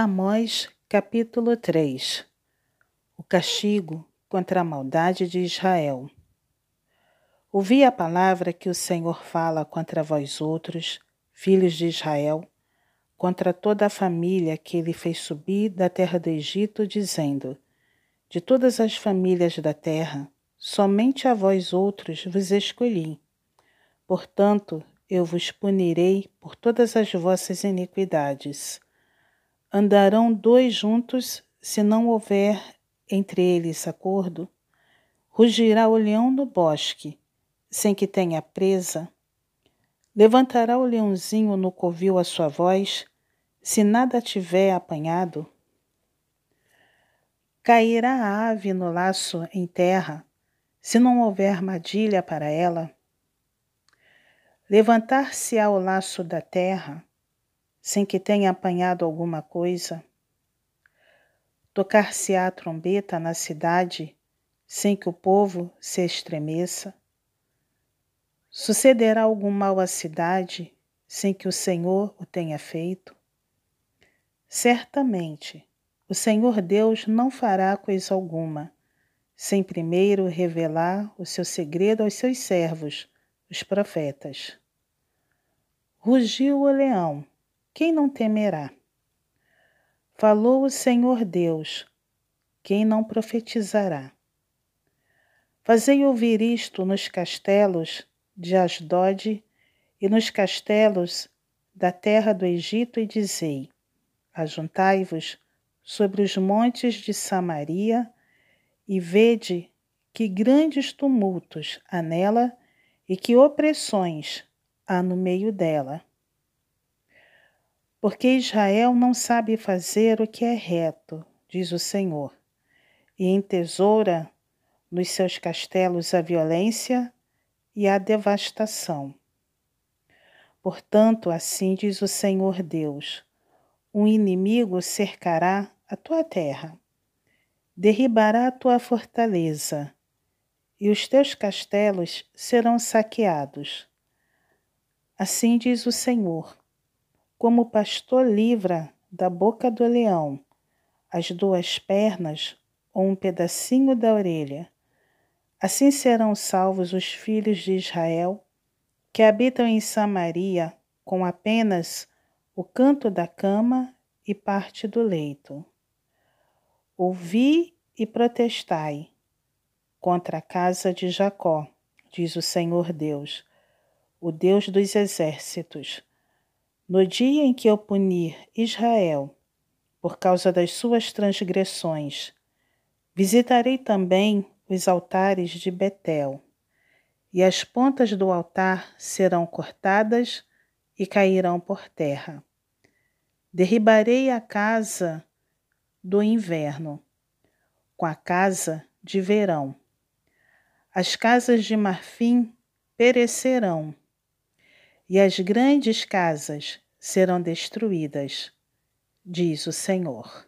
Amós, capítulo 3 O castigo contra a maldade de Israel. Ouvi a palavra que o Senhor fala contra vós outros, filhos de Israel, contra toda a família que ele fez subir da terra do Egito, dizendo: De todas as famílias da terra, somente a vós outros vos escolhi. Portanto, eu vos punirei por todas as vossas iniquidades. Andarão dois juntos se não houver entre eles acordo? Rugirá o leão no bosque, sem que tenha presa? Levantará o leãozinho no covil a sua voz, se nada tiver apanhado? Cairá a ave no laço em terra, se não houver armadilha para ela? Levantar-se-á o laço da terra, sem que tenha apanhado alguma coisa? Tocar-se-á a trombeta na cidade, sem que o povo se estremeça? Sucederá algum mal à cidade, sem que o Senhor o tenha feito? Certamente, o Senhor Deus não fará coisa alguma, sem primeiro revelar o seu segredo aos seus servos, os profetas. Rugiu o leão, quem não temerá? Falou o Senhor Deus, quem não profetizará? Fazei ouvir isto nos castelos de Asdod e nos castelos da terra do Egito, e dizei: Ajuntai-vos sobre os montes de Samaria e vede que grandes tumultos há nela e que opressões há no meio dela porque Israel não sabe fazer o que é reto, diz o Senhor, e entesoura nos seus castelos a violência e a devastação. Portanto, assim diz o Senhor Deus: um inimigo cercará a tua terra, derribará a tua fortaleza, e os teus castelos serão saqueados. Assim diz o Senhor como o pastor livra da boca do leão as duas pernas ou um pedacinho da orelha. Assim serão salvos os filhos de Israel que habitam em Samaria com apenas o canto da cama e parte do leito. Ouvi e protestai contra a casa de Jacó, diz o Senhor Deus, o Deus dos exércitos no dia em que eu punir Israel por causa das suas transgressões, visitarei também os altares de Betel, e as pontas do altar serão cortadas e cairão por terra. Derribarei a casa do inverno com a casa de verão. As casas de marfim perecerão e as grandes casas serão destruídas, diz o Senhor.